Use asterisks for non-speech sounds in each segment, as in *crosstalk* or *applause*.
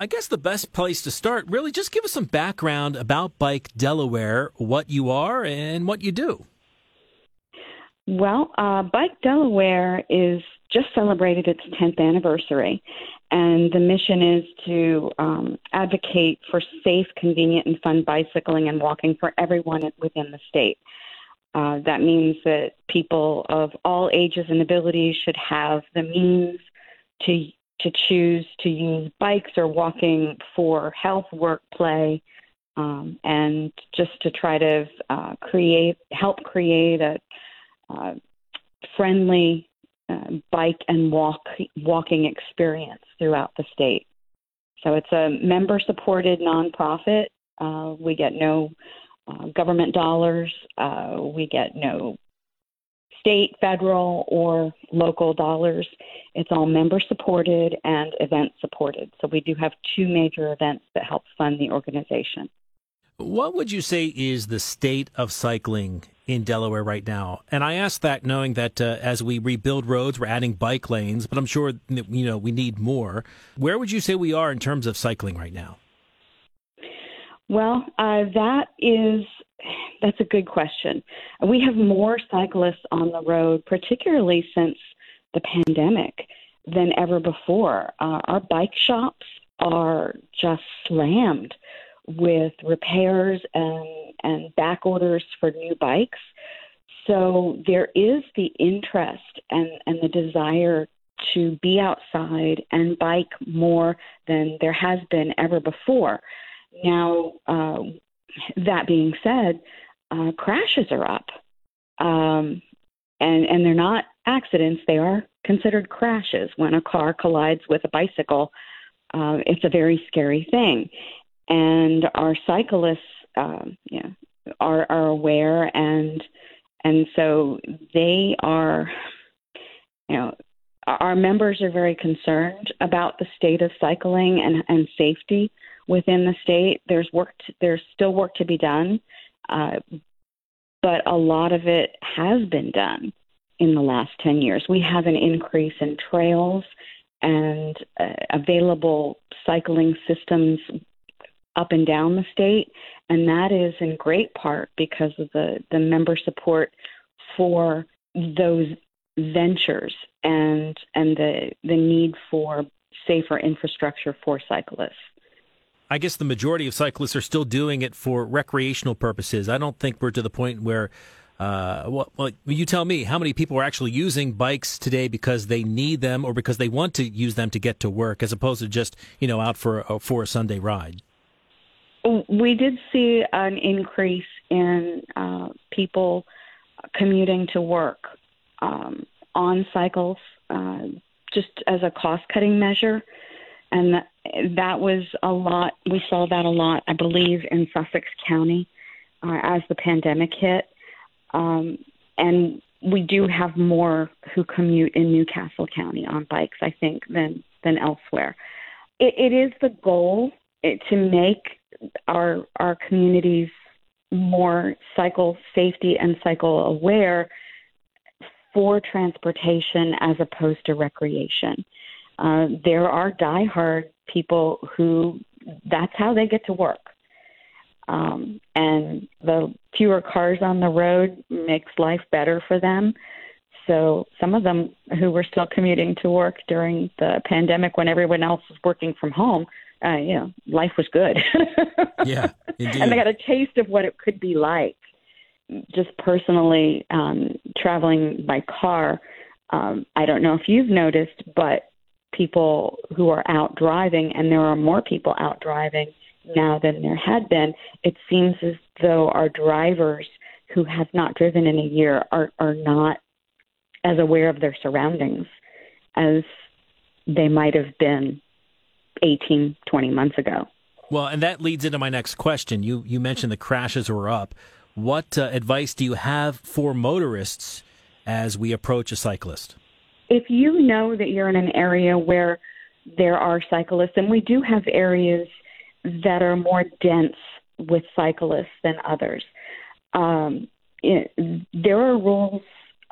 I guess the best place to start, really, just give us some background about Bike Delaware, what you are, and what you do. Well, uh, Bike Delaware is just celebrated its 10th anniversary, and the mission is to um, advocate for safe, convenient, and fun bicycling and walking for everyone within the state. Uh, that means that people of all ages and abilities should have the means to to choose to use bikes or walking for health, work, play, um, and just to try to uh, create help create a uh, friendly uh, bike and walk walking experience throughout the state. So it's a member supported nonprofit. Uh, we get no uh, government dollars. Uh, we get no state, federal, or local dollars. It's all member supported and event supported. So we do have two major events that help fund the organization. What would you say is the state of cycling in Delaware right now? And I ask that knowing that uh, as we rebuild roads, we're adding bike lanes, but I'm sure you know we need more. Where would you say we are in terms of cycling right now? Well, uh, that is that's a good question. We have more cyclists on the road, particularly since the pandemic, than ever before. Uh, our bike shops are just slammed with repairs and and back orders for new bikes. So there is the interest and, and the desire to be outside and bike more than there has been ever before. Now, uh, that being said, uh, crashes are up, um, and and they're not accidents; they are considered crashes. When a car collides with a bicycle, uh, it's a very scary thing, and our cyclists, know, are are aware, and and so they are, you know. Our members are very concerned about the state of cycling and, and safety within the state. There's work. To, there's still work to be done, uh, but a lot of it has been done in the last 10 years. We have an increase in trails and uh, available cycling systems up and down the state, and that is in great part because of the, the member support for those ventures and and the the need for safer infrastructure for cyclists. I guess the majority of cyclists are still doing it for recreational purposes. I don't think we're to the point where, uh, well, well, you tell me, how many people are actually using bikes today because they need them or because they want to use them to get to work, as opposed to just you know out for a, for a Sunday ride. We did see an increase in uh, people commuting to work um, on cycles, uh, just as a cost cutting measure and that, was a lot. We saw that a lot, I believe, in Sussex County uh, as the pandemic hit. Um, and we do have more who commute in New Castle County on bikes, I think, than than elsewhere. It, it is the goal it, to make our our communities more cycle safety and cycle aware for transportation as opposed to recreation. Uh, there are diehard people who that's how they get to work. Um, and the fewer cars on the road makes life better for them. So some of them who were still commuting to work during the pandemic when everyone else was working from home, uh, you know, life was good. *laughs* yeah, indeed. And they got a taste of what it could be like. Just personally, um, traveling by car, um, I don't know if you've noticed, but people who are out driving, and there are more people out driving now than there had been, it seems as though our drivers who have not driven in a year are, are not as aware of their surroundings as they might have been 18, 20 months ago. Well, and that leads into my next question. You you mentioned the crashes were up. What uh, advice do you have for motorists as we approach a cyclist? If you know that you're in an area where there are cyclists, and we do have areas that are more dense with cyclists than others, um, it, there are rules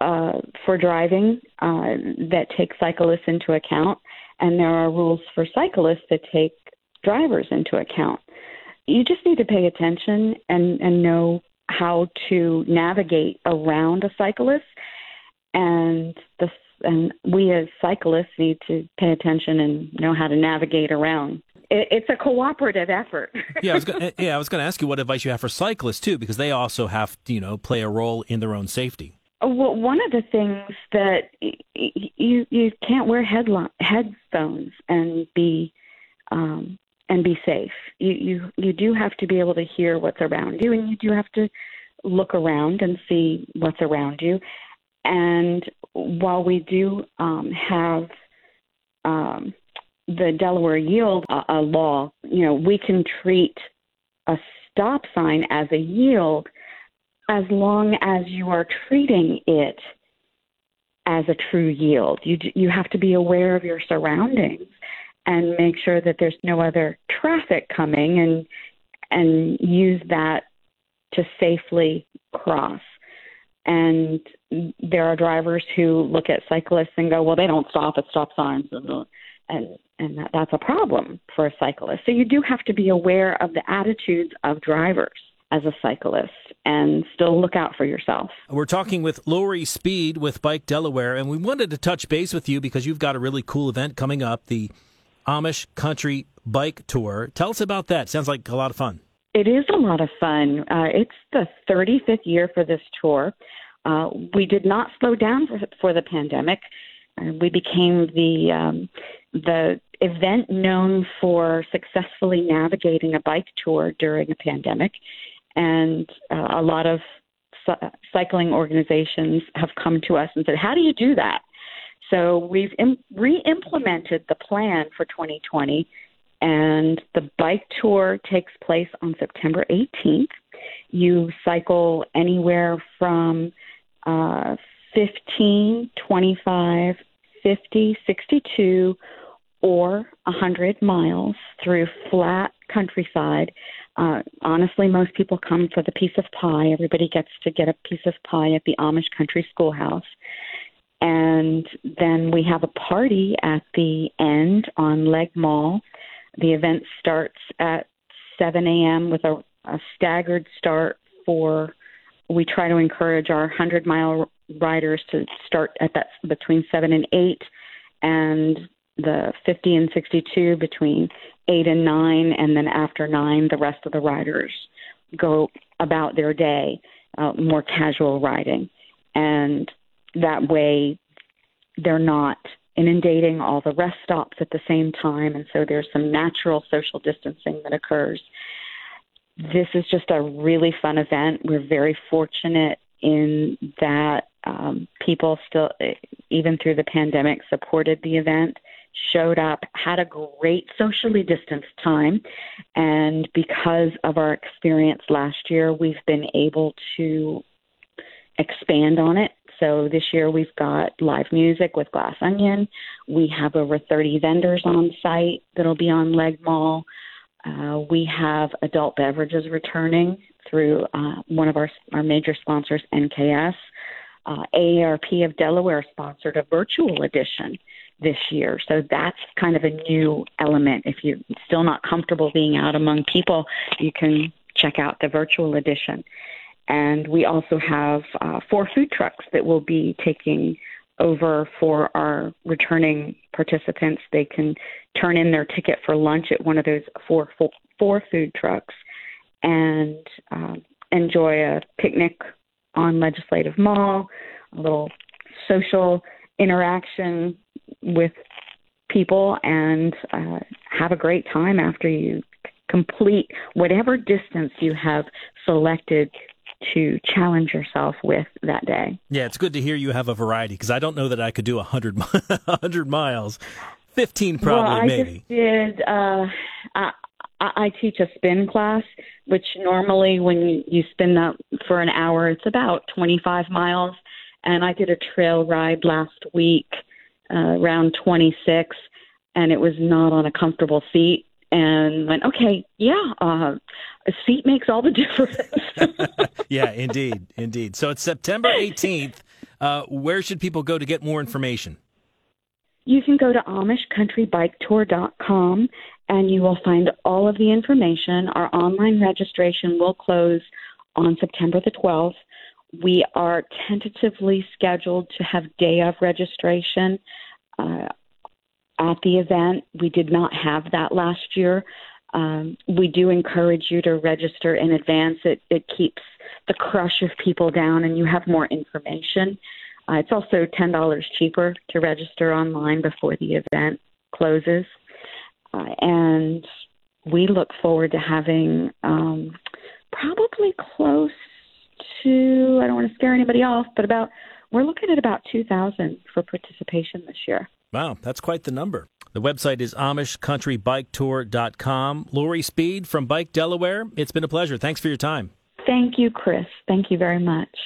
uh, for driving uh, that take cyclists into account, and there are rules for cyclists that take drivers into account. You just need to pay attention and, and know how to navigate around a cyclist and the and we as cyclists need to pay attention and know how to navigate around. It, it's a cooperative effort. *laughs* yeah, I was gonna, yeah, I was going to ask you what advice you have for cyclists too, because they also have to, you know, play a role in their own safety. Well, one of the things that you you can't wear headline, headphones and be um, and be safe. You you you do have to be able to hear what's around you, and you do have to look around and see what's around you. And while we do um, have um, the Delaware Yield a, a law, you know, we can treat a stop sign as a yield as long as you are treating it as a true yield. You you have to be aware of your surroundings and make sure that there's no other traffic coming and and use that to safely cross. And there are drivers who look at cyclists and go, well, they don't stop at stop signs, and and, that, that's a problem for a cyclist. So you do have to be aware of the attitudes of drivers as a cyclist and still look out for yourself. We're talking with Lori Speed with Bike Delaware, and we wanted to touch base with you because you've got a really cool event coming up, the Amish Country Bike Tour. Tell us about that. Sounds like a lot of fun. It is a lot of fun. Uh, it's the 35th year for this tour. Uh, we did not slow down for, for the pandemic. Uh, we became the um, the event known for successfully navigating a bike tour during a pandemic, and uh, a lot of cycling organizations have come to us and said, "How do you do that?" So we've Im- re-implemented the plan for 2020, and the bike tour takes place on September 18th. You cycle anywhere from uh, 15, 25, 50, 62, or 100 miles through flat countryside. Uh, honestly, most people come for the piece of pie. Everybody gets to get a piece of pie at the Amish Country Schoolhouse. And then we have a party at the end on Leg Mall. The event starts at 7 a.m. with a, a staggered start for we try to encourage our 100 mile riders to start at that between 7 and 8 and the 50 and 62 between 8 and 9 and then after 9 the rest of the riders go about their day uh, more casual riding and that way they're not inundating all the rest stops at the same time and so there's some natural social distancing that occurs this is just a really fun event. We're very fortunate in that um, people still, even through the pandemic, supported the event, showed up, had a great socially distanced time. And because of our experience last year, we've been able to expand on it. So this year we've got live music with Glass Onion. We have over 30 vendors on site that'll be on Leg Mall. Uh, we have adult beverages returning through uh, one of our, our major sponsors, NKS. Uh, AARP of Delaware sponsored a virtual edition this year. So that's kind of a new element. If you're still not comfortable being out among people, you can check out the virtual edition. And we also have uh, four food trucks that will be taking over for our returning participants. They can turn in their ticket for lunch at one of those four four, four food trucks and um, enjoy a picnic on Legislative Mall, a little social interaction with people, and uh, have a great time after you complete whatever distance you have selected to challenge yourself with that day. Yeah, it's good to hear you have a variety because I don't know that I could do 100, 100 *laughs* miles. 15 probably, well, I maybe. Just did, uh, I, I teach a spin class, which normally when you, spin that for an hour, it's about 25 miles. And I did a trail ride last week, uh, around 26, and it was not on a comfortable seat and went, okay, yeah, uh, a seat makes all the *laughs* difference. *laughs* yeah, indeed, indeed. So it's September 18th. Uh, where should people go to get more information? You can go to AmishCountryBikeTour.com and you will find all of the information. Our online registration will close on September the 12th. We are tentatively scheduled to have day of registration uh, at the event. We did not have that last year. Um, we do encourage you to register in advance. It, it keeps the crush of people down and you have more information. Uh, it's also $10 cheaper to register online before the event closes. Uh, and we look forward to having um, probably close to, I don't want to scare anybody off, but about, we're looking at about 2,000 for participation this year. Wow, that's quite the number. The website is AmishCountryBikeTour.com. Lori Speed from Bike Delaware, it's been a pleasure. Thanks for your time. Thank you, Chris. Thank you very much.